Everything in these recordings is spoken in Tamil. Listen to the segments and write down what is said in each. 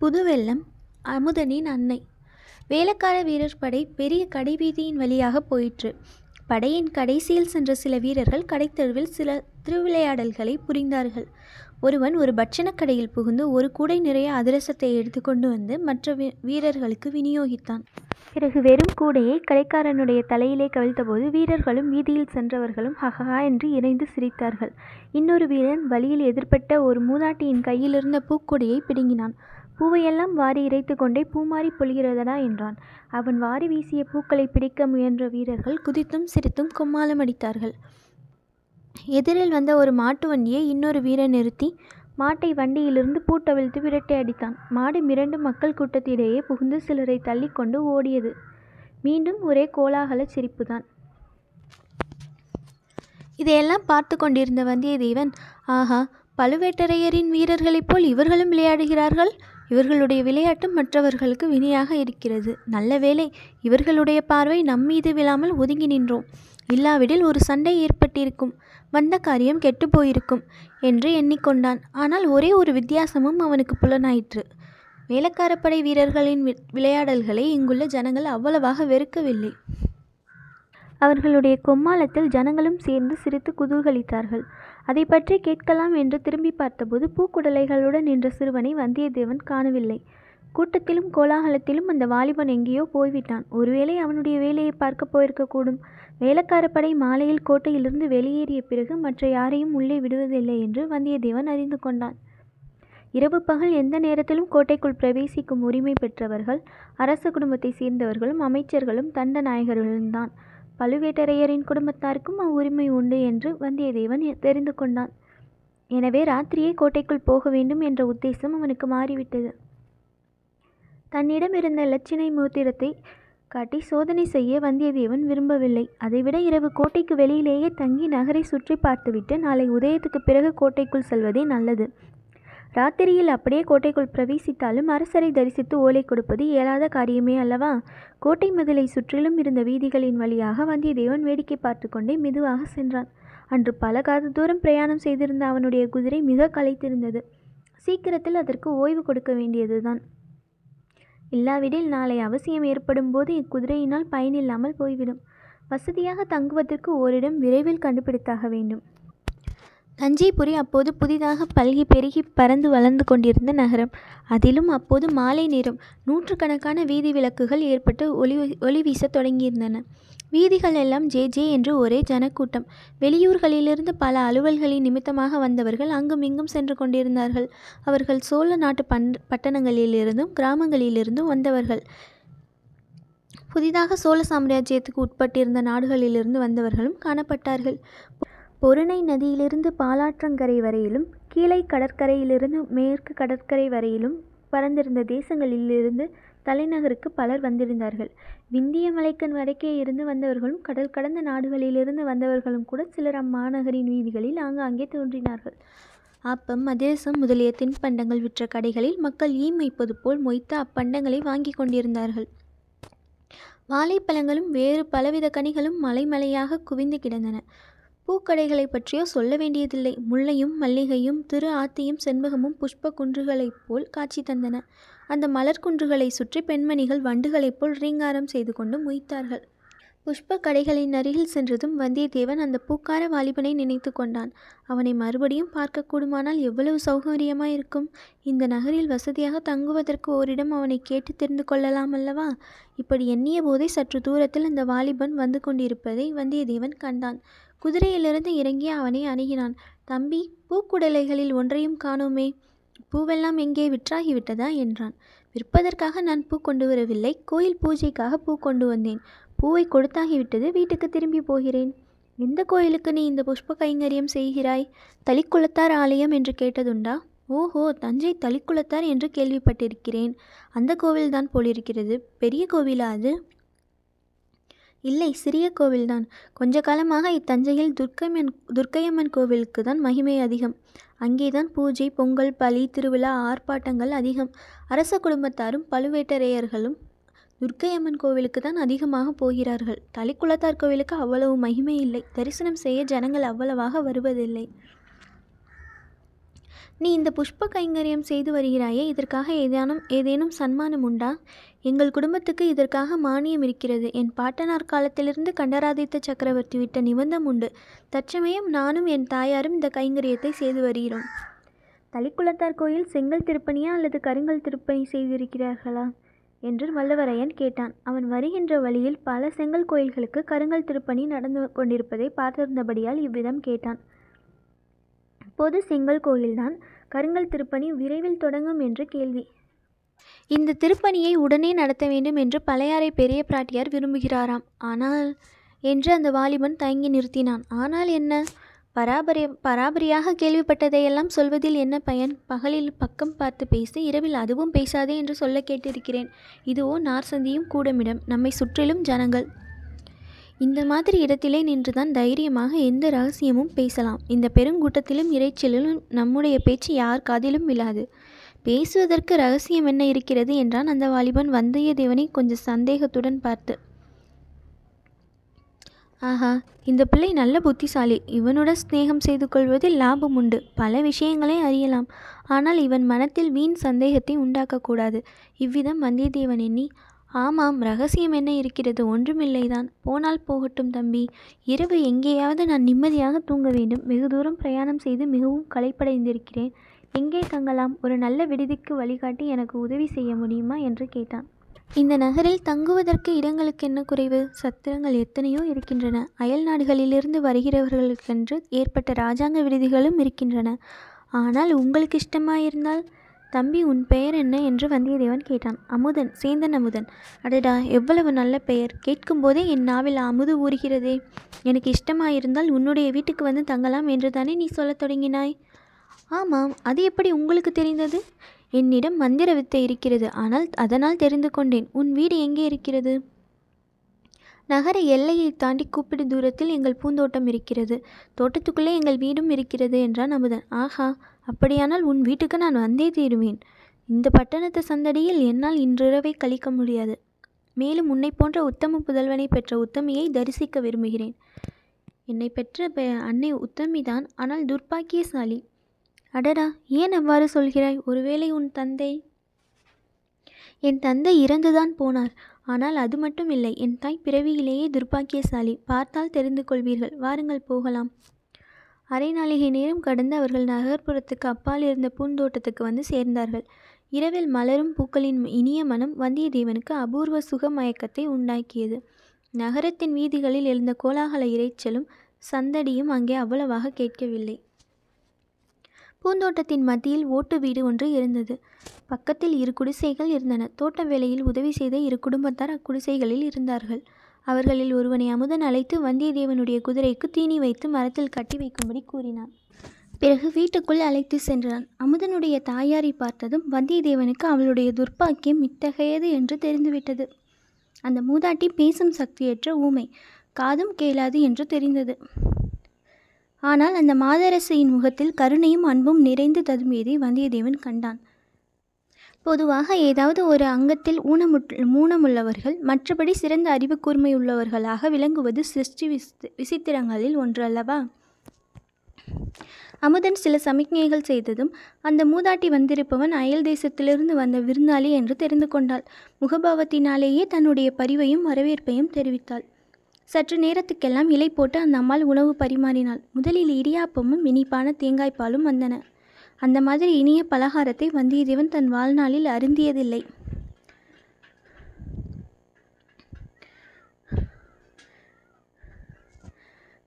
புதுவெல்லம் அமுதனின் அன்னை. வேலைக்கார வீரர் படை பெரிய கடைவீதியின் வழியாக போயிற்று. படையின் கடைசியில் சென்ற சில வீரர்கள் கடைத்தெருவில் சில திருவிளையாடல்களை புரிந்தார்கள். ஒருவன் ஒரு பட்சணக் கடையில் புகுந்து ஒரு கூடை நிறைய அதிரசத்தை எடுத்துக்கொண்டு வந்து மற்ற வீ வீரர்களுக்கு விநியோகித்தான். பிறகு வெறும் கூடையை கடைக்காரனுடைய தலையிலே கவிழ்த்தபோது வீரர்களும் வீதியில் சென்றவர்களும் ஹஹா என்று இணைந்து சிரித்தார்கள். இன்னொரு வீரன் வழியில் எதிர்ப்பட்ட ஒரு மூதாட்டியின் கையிலிருந்த பூக்கொடியை பிடுங்கினான். பூவையெல்லாம் வாரி இறைத்து கொண்டே பூமாரி பொழிகிறதடா என்றான். அவன் வாரி வீசிய பூக்களை பிடிக்க முயன்ற வீரர்கள் குதித்தும் சிரித்தும் கும்மாளம் அடித்தார்கள். எதிரில் வந்த ஒரு மாட்டு வண்டியை இன்னொரு வீரன் நிறுத்தி மாட்டை வண்டியிலிருந்து பூட்டவிழ்த்து விரட்டி அடித்தான். மாடு மிரண்டு மக்கள் கூட்டத்திலேயே புகுந்து சிலரை தள்ளிக்கொண்டு ஓடியது. மீண்டும் ஒரே கோலாகல சிரிப்புதான். இதையெல்லாம் பார்த்து கொண்டிருந்த வந்தியத்தேவன் ஆஹா பழுவேட்டரையரின் வீரர்களைப் போல் இவர்களும் விளையாடுகிறார்கள்? இவர்களுடைய விளையாட்டு மற்றவர்களுக்கு வினையாக இருக்கிறது. நல்ல வேளை இவர்களுடைய பார்வை நம்மீது விழாமல் ஒதுங்கி நின்றோம். இல்லாவிடில் ஒரு சண்டை ஏற்பட்டிருக்கும். வந்த காரியம் கெட்டுப் போயிருக்கும் என்று எண்ணிக்கொண்டான். ஆனால் ஒரே ஒரு வித்தியாசமும் அவனுக்கு புலனாயிற்று. வேலைக்காரப்படை வீரர்களின் வி விளையாடல்களை இங்குள்ள ஜனங்கள் அவ்வளவாக வெறுக்கவில்லை. அவர்களுடைய கொம்மாளத்தில் ஜனங்களும் சேர்ந்து சிரித்து குதூகலித்தார்கள். அதை பற்றி கேட்கலாம் என்று திரும்பி பார்த்தபோது பூக்குடலைகளுடன் நின்ற சிறுவனை வந்தியத்தேவன் காணவில்லை. கூட்டத்திலும் கோலாகலத்திலும் அந்த வாலிபன் எங்கேயோ போய்விட்டான். ஒருவேளை அவனுடைய வேலையை பார்க்க போயிருக்கக்கூடும். வேலைக்காரப்படை மாலையில் கோட்டையிலிருந்து வெளியேறிய பிறகு மற்ற யாரையும் உள்ளே விடுவதில்லை என்று வந்தியத்தேவன் அறிந்து கொண்டான். இரவு பகல் எந்த நேரத்திலும் கோட்டைக்குள் பிரவேசிக்கும் உரிமை பெற்றவர்கள் அரச குடும்பத்தை சேர்ந்தவர்களும் அமைச்சர்களும் தண்ட நாயகர்களும் தான் பழுவேட்டரையரின் குடும்பத்தாருக்கும் அவ்வுரிமை உண்டு என்று வந்தியத்தேவன் தெரிந்து கொண்டான். எனவே ராத்திரியே கோட்டைக்குள் போக வேண்டும் என்ற உத்தேசம் அவனுக்கு மாறிவிட்டது. தன்னிடம் இருந்த இலச்சினை மூத்திரத்தை காட்டி சோதனை செய்ய வந்தியத்தேவன் விரும்பவில்லை. அதைவிட இரவு கோட்டைக்கு வெளியிலேயே தங்கி நகரை சுற்றி பார்த்துவிட்டு நாளை உதயத்துக்கு பிறகு கோட்டைக்குள் செல்வதே நல்லது. ராத்திரியில் அப்படியே கோட்டைக்குள் பிரவேசித்தாலும் அரசரை தரிசித்து ஓலை கொடுப்பது இயலாத காரியமே அல்லவா? கோட்டை மதிலை சுற்றிலும் இருந்த வீதிகளின் வழியாக வந்தியத்தேவன் வேடிக்கை பார்த்து கொண்டே மெதுவாக சென்றான். அன்று பல காத தூரம் பிரயாணம் செய்திருந்த அவனுடைய குதிரை மிக களைத்திருந்தது. சீக்கிரத்தில் அதற்கு ஓய்வு கொடுக்க வேண்டியதுதான். இல்லாவிடில் நாளை அவசியம் ஏற்படும் போது இக்குதிரையினால் பயனில்லாமல் போய்விடும். வசதியாக தங்குவதற்கு ஓரிடம் விரைவில் கண்டுபிடித்தாக வேண்டும். தஞ்சைபுரி அப்போது புதிதாக பல்கி பெருகி பறந்து வளர்ந்து கொண்டிருந்த நகரம். அதிலும் அப்போது மாலை நேரம் நூற்றுக்கணக்கான வீதி விளக்குகள் ஏற்பட்டு ஒளி ஒளி வீசத் தொடங்கியிருந்தன. வீதிகள் எல்லாம் ஜே ஜே என்று ஒரே ஜனக்கூட்டம். வெளியூர்களிலிருந்து பல அலுவல்களின் நிமித்தமாக வந்தவர்கள் அங்கும் இங்கும் சென்று கொண்டிருந்தார்கள். அவர்கள் சோழ நாட்டு பண் பட்டணங்களிலிருந்தும் கிராமங்களிலிருந்தும் வந்தவர்கள். புதிதாக சோழ சாம்ராஜ்யத்துக்கு உட்பட்டிருந்த நாடுகளிலிருந்து வந்தவர்களும் காணப்பட்டார்கள். பொருணை நதியிலிருந்து பாலாற்றங்கரை வரையிலும் கீழே கடற்கரையிலிருந்து மேற்கு கடற்கரை வரையிலும் பறந்திருந்த தேசங்களிலிருந்து தலைநகருக்கு பலர் வந்திருந்தார்கள். விந்திய மலைக்கண் வடக்கே இருந்து வந்தவர்களும் கடல் கடந்த நாடுகளிலிருந்து வந்தவர்களும் கூட சிலர் அம்மாநகரின் வீதிகளில் ஆங்காங்கே தோன்றினார்கள். ஆப்பம் மதேசம் முதலிய தின்பண்டங்கள் விற்ற கடைகளில் மக்கள் ஈமைப்பது போல் மொய்த்த அப்பண்டங்களை வாங்கி கொண்டிருந்தார்கள். வாழைப்பழங்களும் வேறு பலவித கனிகளும் மலைமலையாக குவிந்து கிடந்தன. பூக்கடைகளை பற்றியோ சொல்ல வேண்டியதில்லை. முல்லையும் மல்லிகையும் திரு ஆத்தியும் செண்பகமும் புஷ்ப குன்றுகளைப் போல் காட்சி தந்தன. அந்த மலர் குன்றுகளை சுற்றி பெண்மணிகள் வண்டுகளைப் போல் ரீங்காரம் செய்து கொண்டு முய்த்தார்கள். புஷ்ப கடைகளின் அருகில் சென்றதும் வந்தியத்தேவன் அந்த பூக்கார வாலிபனை நினைத்து கொண்டான். அவனை மறுபடியும் பார்க்கக்கூடுமானால் எவ்வளவு சௌகரியமாயிருக்கும்? இந்த நகரில் வசதியாக தங்குவதற்கு ஓரிடம் அவனை கேட்டு தெரிந்து கொள்ளலாம் அல்லவா? இப்படி எண்ணிய போதே சற்று தூரத்தில் அந்த வாலிபன் வந்து கொண்டிருப்பதை வந்தியத்தேவன் கண்டான். குதிரையிலிருந்து இறங்கி அவனை அணுகினான். தம்பி பூக்குடலைகளில் ஒன்றையும் காணோமே. பூவெல்லாம் எங்கே விற்றாகிவிட்டதா? என்றான். விற்பதற்காக நான் பூ கொண்டு வரவில்லை. கோயில் பூஜைக்காக பூ கொண்டு வந்தேன். பூவை கொடுத்தாகிவிட்டது. வீட்டுக்கு திரும்பி போகிறேன். எந்த கோயிலுக்கு நீ இந்த புஷ்ப கைங்கரியம் செய்கிறாய்? தளிக்குளத்தார் ஆலயம் என்று கேட்டதுண்டா? ஓஹோ தஞ்சை தளிக்குளத்தார் என்று கேள்விப்பட்டிருக்கிறேன். அந்த கோவில்தான் போலிருக்கிறது. பெரிய கோவிலா அது? இல்லை சிறிய கோவில்தான். கொஞ்ச காலமாக இத்தஞ்சையில் துர்க்கையம்மன் துர்க்கையம்மன் கோவிலுக்கு தான் மகிமை அதிகம். அங்கேதான் பூஜை பொங்கல் பலி திருவிழா ஆர்ப்பாட்டங்கள் அதிகம். அரச குடும்பத்தாரும் பழுவேட்டரையர்களும் துர்க்கையம்மன் கோவிலுக்கு தான் அதிகமாக போகிறார்கள். தளிக்குளத்தார் கோவிலுக்கு அவ்வளவு மகிமை இல்லை. தரிசனம் செய்ய ஜனங்கள் அவ்வளவாக வருவதில்லை. நீ இந்த புஷ்ப கைங்கரியம் செய்து வருகிறாயே இதற்காக ஏதேனும் ஏதேனும் சன்மானம் உண்டா? எங்கள் குடும்பத்துக்கு இதற்காக மானியம் இருக்கிறது. என் பாட்டனார் காலத்திலிருந்து கண்டராதித்த சக்கரவர்த்தி விட்ட நிபந்தம் உண்டு. தற்சமயம் நானும் என் தாயாரும் இந்த கைங்கரியத்தை செய்து வருகிறோம். தளிக்குளத்தார் கோயில் செங்கல் திருப்பணியா அல்லது கருங்கல் திருப்பணி செய்திருக்கிறார்களா? என்று வல்லவரையன் கேட்டான். அவன் வருகின்ற வழியில் பல செங்கல் கோயில்களுக்கு கருங்கல் திருப்பணி நடந்து கொண்டிருப்பதை பார்த்திருந்தபடியால் இவ்விதம் கேட்டான். இப்போது செங்கல் கோயில்தான். கருங்கல் திருப்பணி விரைவில் தொடங்கும் என்று கேள்வி. இந்த திருப்பணியை உடனே நடத்த வேண்டும் என்று பழையாறை பெரிய பிராட்டியார் விரும்புகிறாராம். ஆனால் என்று அந்த வாலிபன் தயங்கி நிறுத்தினான். ஆனால் என்ன? பராபரி பராபரியாக கேள்விப்பட்டதையெல்லாம் சொல்வதில் என்ன பயன்? பகலில் பக்கம் பார்த்து பேசி இரவில் அதுவும் பேசாதே என்று சொல்ல கேட்டிருக்கிறேன். இதுவோ நார்சந்தியும் கூடமிடம். நம்மை சுற்றிலும் ஜனங்கள். இந்த மாதிரி இடத்திலே நின்றுதான் தைரியமாக எந்த ரகசியமும் பேசலாம். இந்த பெருங்கூட்டத்திலும் இறைச்சலிலும் நம்முடைய பேச்சு யார் காதிலும் விழாது. பேசுவதற்கு ரகசியம் என்ன இருக்கிறது என்றான் அந்த வாலிபன் வந்தியத்தேவனை கொஞ்சம் சந்தேகத்துடன் பார்த்து. ஆஹா இந்த பிள்ளை நல்ல புத்திசாலி. இவனுடன் சிநேகம் செய்து கொள்வதில் லாபம் உண்டு. பல விஷயங்களை அறியலாம். ஆனால் இவன் மனத்தில் வீண் சந்தேகத்தை உண்டாக்கக்கூடாது. இவ்விதம் வந்தியத்தேவன் எண்ணி ஆமாம் ரகசியம் என்ன இருக்கிறது? ஒன்றுமில்லைதான். போனால் போகட்டும் தம்பி. இரவு எங்கேயாவது நான் நிம்மதியாக தூங்க வேண்டும். வெகு தூரம் பிரயாணம் செய்து மிகவும் களைப்படைந்திருக்கிறேன். எங்கே தங்கலாம்? ஒரு நல்ல விடுதிக்கு வழிகாட்டி எனக்கு உதவி செய்ய முடியுமா? என்று கேட்டான். இந்த நகரில் தங்குவதற்கு இடங்களுக்கு என்ன குறைவு? சத்திரங்கள் எத்தனையோ இருக்கின்றன. அயல் நாடுகளிலிருந்து வருகிறவர்களுக்கென்று ஏற்பட்ட இராஜாங்க விடுதிகளும் இருக்கின்றன. ஆனால் உங்களுக்கு இஷ்டமாயிருந்தால் தம்பி உன் பெயர் என்ன? என்று வந்தியத்தேவன் கேட்டான். அமுதன் சேந்தன் அமுதன். அடடா எவ்வளவு நல்ல பெயர். கேட்கும்போதே என் நாவில் அமுது ஊறுகிறதே. எனக்கு இஷ்டமாயிருந்தால் உன்னுடைய வீட்டுக்கு வந்து தங்கலாம் என்று தானே நீ சொல்லத் தொடங்கினாய்? ஆமாம் அது எப்படி உங்களுக்கு தெரிந்தது? என்னிடம் மந்திர வித்தை இருக்கிறது. ஆனால் அதனால் தெரிந்து கொண்டேன். உன் வீடு எங்கே இருக்கிறது? நகர எல்லையை தாண்டி கூப்பிடு தூரத்தில் எங்கள் பூந்தோட்டம் இருக்கிறது. தோட்டத்துக்குள்ளே எங்கள் வீடும் இருக்கிறது என்றான் அமுதன். ஆஹா அப்படியானால் உன் வீட்டுக்கு நான் வந்தே தீருவேன். இந்த பட்டணத்து சந்தடியில் என்னால் இன்றிரவை கழிக்க முடியாது. மேலும் உன்னை போன்ற உத்தம புதல்வனை பெற்ற உத்தமியை தரிசிக்க விரும்புகிறேன். என்னை பெற்ற பெ அன்னை உத்தமிதான் ஆனால் துர்பாக்கியசாலி அடடா ஏன் அவ்வாறு சொல்கிறாய்? ஒருவேளை உன் தந்தை என் தந்தை இறந்துதான் போனார். ஆனால் அது மட்டும் இல்லை என் தாய் பிறவியிலேயே துர்பாக்கியசாலி பார்த்தால் தெரிந்து கொள்வீர்கள் வாருங்கள் போகலாம். அரை நாளிகை நேரம் கடந்து அவர்கள் நகர்ப்புறத்துக்கு அப்பால் இருந்த பூந்தோட்டத்துக்கு வந்து சேர்ந்தார்கள். இரவில் மலரும் பூக்களின் இனிய மனம் வந்தியத்தேவனுக்கு அபூர்வ சுக மயக்கத்தை உண்டாக்கியது. நகரத்தின் வீதிகளில் எழுந்த கோலாகல இரைச்சலும் சந்தடியும் அங்கே அவ்வளவாக கேட்கவில்லை. பூந்தோட்டத்தின் மத்தியில் ஓட்டு வீடு ஒன்று இருந்தது. பக்கத்தில் இரு குடிசைகள் இருந்தன. தோட்ட வேலையில் உதவி செய்த இரு குடும்பத்தார் அக்குடிசைகளில் இருந்தார்கள். அவர்களில் ஒருவனை அமுதன் அழைத்து வந்தியத்தேவனுடைய குதிரைக்கு தீனி வைத்து மரத்தில் கட்டி வைக்கும்படி கூறினான். பிறகு வீட்டுக்குள் அழைத்து சென்றான். அமுதனுடைய தாயாரை பார்த்ததும் வந்தியத்தேவனுக்கு அவளுடைய துர்ப்பாக்கியம் இத்தகையது என்று தெரிந்துவிட்டது. அந்த மூதாட்டி பேசும் சக்தியற்ற ஊமை காதும் கேளாது என்று தெரிந்தது. ஆனால் அந்த மாதரசியின் முகத்தில் கருணையும் அன்பும் நிறைந்து ததும்பியதை வந்தியத்தேவன் கண்டான். பொதுவாக ஏதாவது ஒரு அங்கத்தில் ஊனமுட் ஊனமுள்ளவர்கள் மற்றபடி சிறந்த அறிவு கூர்மையுள்ளவர்களாக விளங்குவது சிருஷ்டி விசி விசித்திரங்களில் ஒன்று அல்லவா அமுதன் சில சமிக்ஞைகள் செய்ததும் அந்த மூதாட்டி வந்திருப்பவன் அயல் தேசத்திலிருந்து வந்த விருந்தாளி என்று தெரிந்து கொண்டாள். முகபாவத்தினாலேயே தன்னுடைய பரிவையும் வரவேற்பையும் தெரிவித்தாள். சற்று நேரத்துக்கெல்லாம் இலை போட்டு அந்த அம்மாள் உணவு பரிமாறினாள். முதலில் இடியாப்பமும் இனிப்பான தேங்காய்ப்பாலும் வந்தன. அந்த மாதிரி இனிய பலகாரத்தை வந்தியத்தேவன் தன் வாழ்நாளில் அருந்தியதில்லை.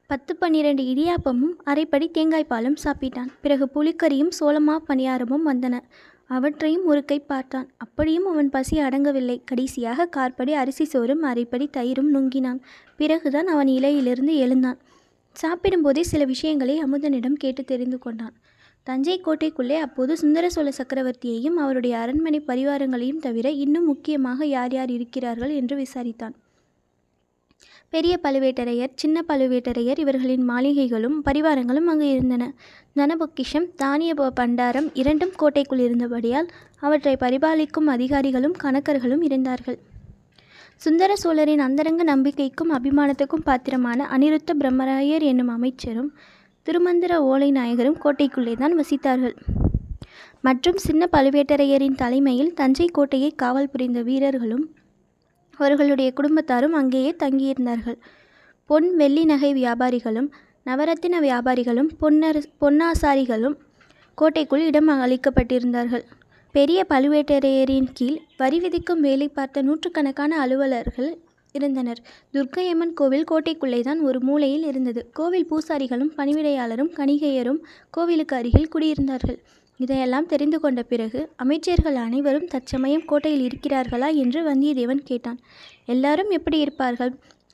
பத்து பன்னிரண்டு இடியாப்பமும் அரைப்படி தேங்காய்ப்பாலும் சாப்பிட்டான். பிறகு புளிக்கறியும் சோளமா பணியாரமும் வந்தன. அவற்றையும் ஒரு கை பார்த்தான். அப்படியும் அவன் பசி அடங்கவில்லை. கடைசியாக கார்படி அரிசி சோறும் அரைப்படி தயிரும் நுங்கினான். பிறகுதான் அவன் இலையிலிருந்து எழுந்தான். சாப்பிடும்போதே சில விஷயங்களை அமுதனிடம் கேட்டு தெரிந்து கொண்டான். தஞ்சை கோட்டைக்குள்ளே அப்போது சுந்தர சோழ சக்கரவர்த்தியையும் அவருடைய அரண்மனை பரிவாரங்களையும் தவிர இன்னும் முக்கியமாக யார் யார் இருக்கிறார்கள் என்று விசாரித்தான். பெரிய பழுவேட்டரையர் சின்ன பழுவேட்டரையர் இவர்களின் மாளிகைகளும் பரிவாரங்களும் அங்கு இருந்தன. தனபொக்கிஷம் தானிய பண்டாரம் இரண்டும் கோட்டைக்குள் இருந்தபடியால் அவற்றை பரிபாலிக்கும் அதிகாரிகளும் கணக்கர்களும் இருந்தார்கள். சுந்தர சோழரின் அந்தரங்க நம்பிக்கைக்கும் அபிமானத்துக்கும் பாத்திரமான அனிருத்த பிரம்மராயர் என்னும் அமைச்சரும் திருமந்திர ஓலை நாயகரும் கோட்டைக்குள்ளே தான் வசித்தார்கள். மற்றும் சின்ன பழுவேட்டரையரின் தலைமையில் தஞ்சை கோட்டையை காவல் புரிந்த வீரர்களும் அவர்களுடைய குடும்பத்தாரும் அங்கேயே தங்கியிருந்தார்கள். பொன் வெள்ளி நகை வியாபாரிகளும் நவரத்தின வியாபாரிகளும் பொன்னர் பொன்னாசாரிகளும் கோட்டைக்குள் இடம் அளிக்கப்பட்டிருந்தார்கள். பெரிய பழுவேட்டரையரின் கீழ் வரி விதிக்கும் வேலை பார்த்த நூற்றுக்கணக்கான அலுவலர்கள் இருந்தனர். துர்க்கையம்மன் கோவில் கோட்டைக்குள்ளே தான் ஒரு மூலையில் இருந்தது. கோவில் பூசாரிகளும் பணிவிடையாளரும் கணிகையரும் கோவிலுக்கு அருகில் குடியிருந்தார்கள். இதையெல்லாம் தெரிந்து கொண்ட பிறகு அமைச்சர்கள் அனைவரும் தற்சமயம் கோட்டையில் இருக்கிறார்களா என்று வந்தியத்தேவன் கேட்டான். எல்லாரும் எப்படி இருப்பார்கள்?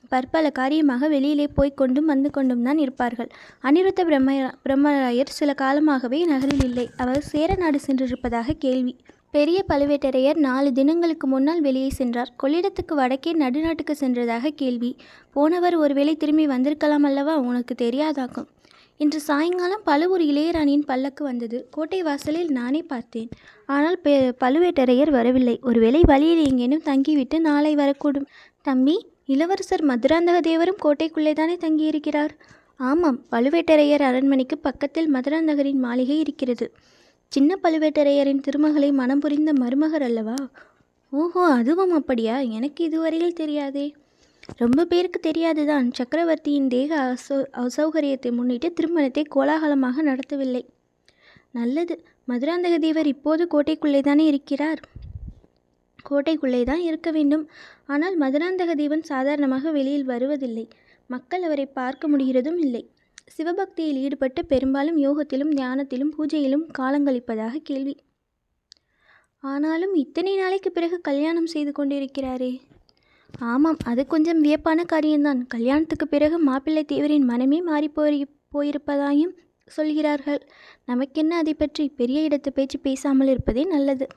பற்பல காரியமாக வெளியிலே போய்க் கொண்டும் வந்து கொண்டும் தான் இருப்பார்கள். அனிருத்த பிரம்ம பிரம்மராயர் சில காலமாகவே நகரில் இல்லை. அவர் சேர நாடு சென்றிருப்பதாக கேள்வி. பெரிய பழுவேட்டரையர் நாலு தினங்களுக்கு முன்னால் வெளியே சென்றார். கொள்ளிடத்துக்கு வடக்கே நடுநாட்டுக்கு சென்றதாக கேள்வி. போனவர் ஒருவேளை திரும்பி வந்திருக்கலாம் அல்லவா? உனக்கு தெரியாதாக்கும். இன்று சாயங்காலம் பழுவூர் இளையராணியின் பல்லக்கு வந்தது. கோட்டை வாசலில் நானே பார்த்தேன். ஆனால் பெ பழுவேட்டரையர் வரவில்லை. ஒருவேளை வழியில் எங்கேனும் தங்கிவிட்டு நாளை வரக்கூடும். தம்பி இளவரசர் மதுராந்தக தேவரும் கோட்டைக்குள்ளே தானே தங்கியிருக்கிறார்? ஆமாம் பழுவேட்டரையர் அரண்மனைக்கு பக்கத்தில் மதுராந்தகரின் மாளிகை இருக்கிறது. சின்ன பழுவேட்டரையரின் திருமகளை மனம் புரிந்த மருமகர் அல்லவா? ஓஹோ அதுவும் அப்படியா? எனக்கு இதுவரையில் தெரியாதே. ரொம்ப பேருக்கு தெரியாதுதான். சக்கரவர்த்தியின் தேக அசௌ அசௌகரியத்தை முன்னிட்டு திருமணத்தை கோலாகலமாக நடத்தவில்லை. நல்லது. மதுராந்தக தேவர் இப்போது கோட்டைக்குள்ளே தானே இருக்கிறார்? கோட்டைக்குள்ளே தான் இருக்க வேண்டும். ஆனால் மதுராந்தக தேவன் சாதாரணமாக வெளியில் வருவதில்லை. மக்கள் அவரை பார்க்க முடிகிறதும் இல்லை. சிவபக்தியில் ஈடுபட்டு பெரும்பாலும் யோகத்திலும் தியானத்திலும் பூஜையிலும் காலங்களிப்பதாக கேள்வி. ஆனாலும் இத்தனை நாளைக்கு பிறகு கல்யாணம் செய்து கொண்டிருக்கிறாரே! ஆமாம் அது கொஞ்சம் வியப்பான காரியம்தான். கல்யாணத்துக்கு பிறகு மாப்பிள்ளை தேவரின் மனமே மாறி போய் போயிருப்பதாயும் சொல்கிறார்கள். நமக்கென்ன அதை பற்றி பெரிய இடத்து பேச்சு பேசாமல் இருப்பதே நல்லது.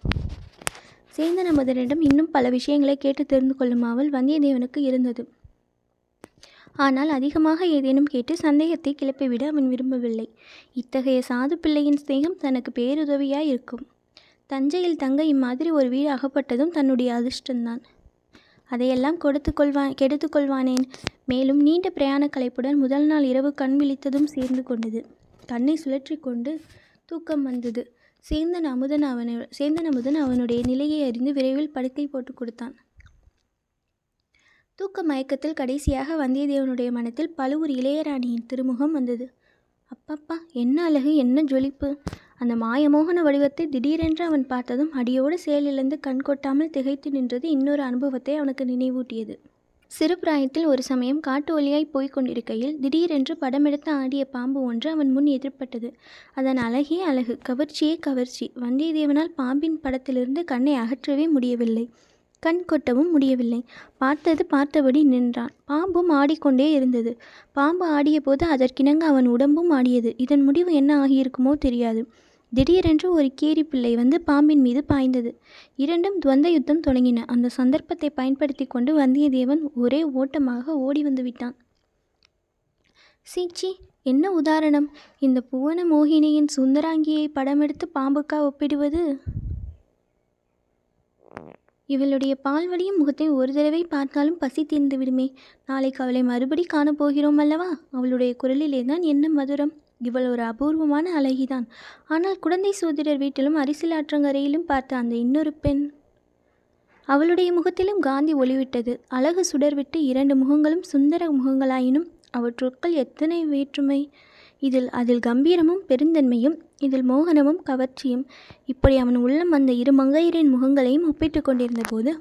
சேந்தன முதலிடம் இன்னும் பல விஷயங்களை கேட்டு தெரிந்து கொள்ளும் அவள் வந்தியத்தேவனுக்கு இருந்தது. ஆனால் அதிகமாக ஏதேனும் கேட்டு சந்தேகத்தை கிளப்பிவிட அவன் விரும்பவில்லை. இத்தகைய சாது பிள்ளையின் சிநேகம் தனக்கு பேருதவியாய் இருக்கும் தஞ்சையில் தங்க இம்மாதிரி ஒரு வீடு அகப்பட்டதும் தன்னுடைய அதிர்ஷ்டந்தான். அதையெல்லாம் கொடுத்து கொள்வான் கெடுத்து கொள்வானேன். மேலும் நீண்ட பிரயாண களைப்புடன் முதல் நாள் இரவு கண் விழித்ததும் சேர்ந்து கொண்டது. கண்ணை சுழற்றி கொண்டு தூக்கம் வந்தது. சேந்தன் அமுதன் அவனை சேந்தன் அமுதன் அவனுடைய நிலையை அறிந்து விரைவில் படுக்கை போட்டு கொடுத்தான். தூக்க மயக்கத்தில் கடைசியாக வந்தியத்தேவனுடைய மனத்தில் பழுவூர் இளையராணியின் திருமுகம் வந்தது. அப்பப்பா என்ன அழகு என்ன ஜொலிப்பு! அந்த மாயமோகன வடிவத்தை திடீரென்று அவன் பார்த்ததும் அடியோடு செயலிழந்து கண் கொட்டாமல் திகைத்து நின்றது இன்னொரு அனுபவத்தை அவனுக்கு நினைவூட்டியது. சிறு பிராயத்தில் ஒரு சமயம் காட்டு வழியாய் போய்க் கொண்டிருக்கையில் திடீரென்று படமெடுத்து ஆடிய பாம்பு ஒன்று அவன் முன் எதிர்ப்பட்டது அதன் அழகே அழகு கவர்ச்சியே கவர்ச்சி. வந்தியத்தேவனால் பாம்பின் படத்திலிருந்து கண்ணை அகற்றவே முடியவில்லை. கண் கொட்டவும் முடியவில்லை. பார்த்தது பார்த்தபடி நின்றான். பாம்பும் ஆடிக்கொண்டே இருந்தது. பாம்பு ஆடிய போது அதற்கிணங்க அவன் உடம்பும் ஆடியது. இதன் முடிவு என்ன ஆகியிருக்குமோ தெரியாது. திடீரென்று ஒரு கேரி பிள்ளை வந்து பாம்பின் மீது பாய்ந்தது. இரண்டும் துவந்த யுத்தம் தொடங்கின. அந்த சந்தர்ப்பத்தை பயன்படுத்தி கொண்டு வந்தியத்தேவன் ஒரே ஓட்டமாக ஓடி வந்து விட்டான். சீச்சி என்ன உதாரணம்? இந்த புவன மோகினியின் சுந்தராங்கியை படமெடுத்து பாம்புக்கா ஒப்பிடுவது? இவளுடைய பால்வடியும் முகத்தை ஒரு தடவை பார்த்தாலும் பசி தீர்ந்து விடுமே. நாளைக்கு அவளை மறுபடி காணப்போகிறோம் அல்லவா? அவளுடைய குரலிலே தான் என்ன மதுரம்? இவள் ஒரு அபூர்வமான அழகிதான். ஆனால் குழந்தை சோதிடர் வீட்டிலும் அரிசில் ஆற்றங்கரையிலும் பார்த்த அந்த இன்னொரு பெண். அவளுடைய முகத்திலும் காந்தி ஒளிவிட்டது. அழகு சுடர்விட்டு இரண்டு முகங்களும் சுந்தர முகங்களாயினும் அவற்றுக்குள் எத்தனை வேற்றுமை? இதில் அதில் கம்பீரமும் பெருந்தன்மையும் இதில் மோகனமும் கவர்ச்சியும். இப்படி அவன் உள்ளம் அந்த இரு மங்கையரின் முகங்களையும் ஒப்பிட்டு கொண்டிருந்த போது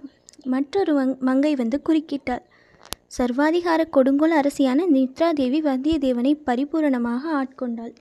மற்றொரு மங்கை வந்து குறுக்கிட்டாள். சர்வாதிகார கொடுங்கோல் அரசியான நித்ராதேவி வந்தியத்தேவனை பரிபூரணமாக ஆட்கொண்டாள்.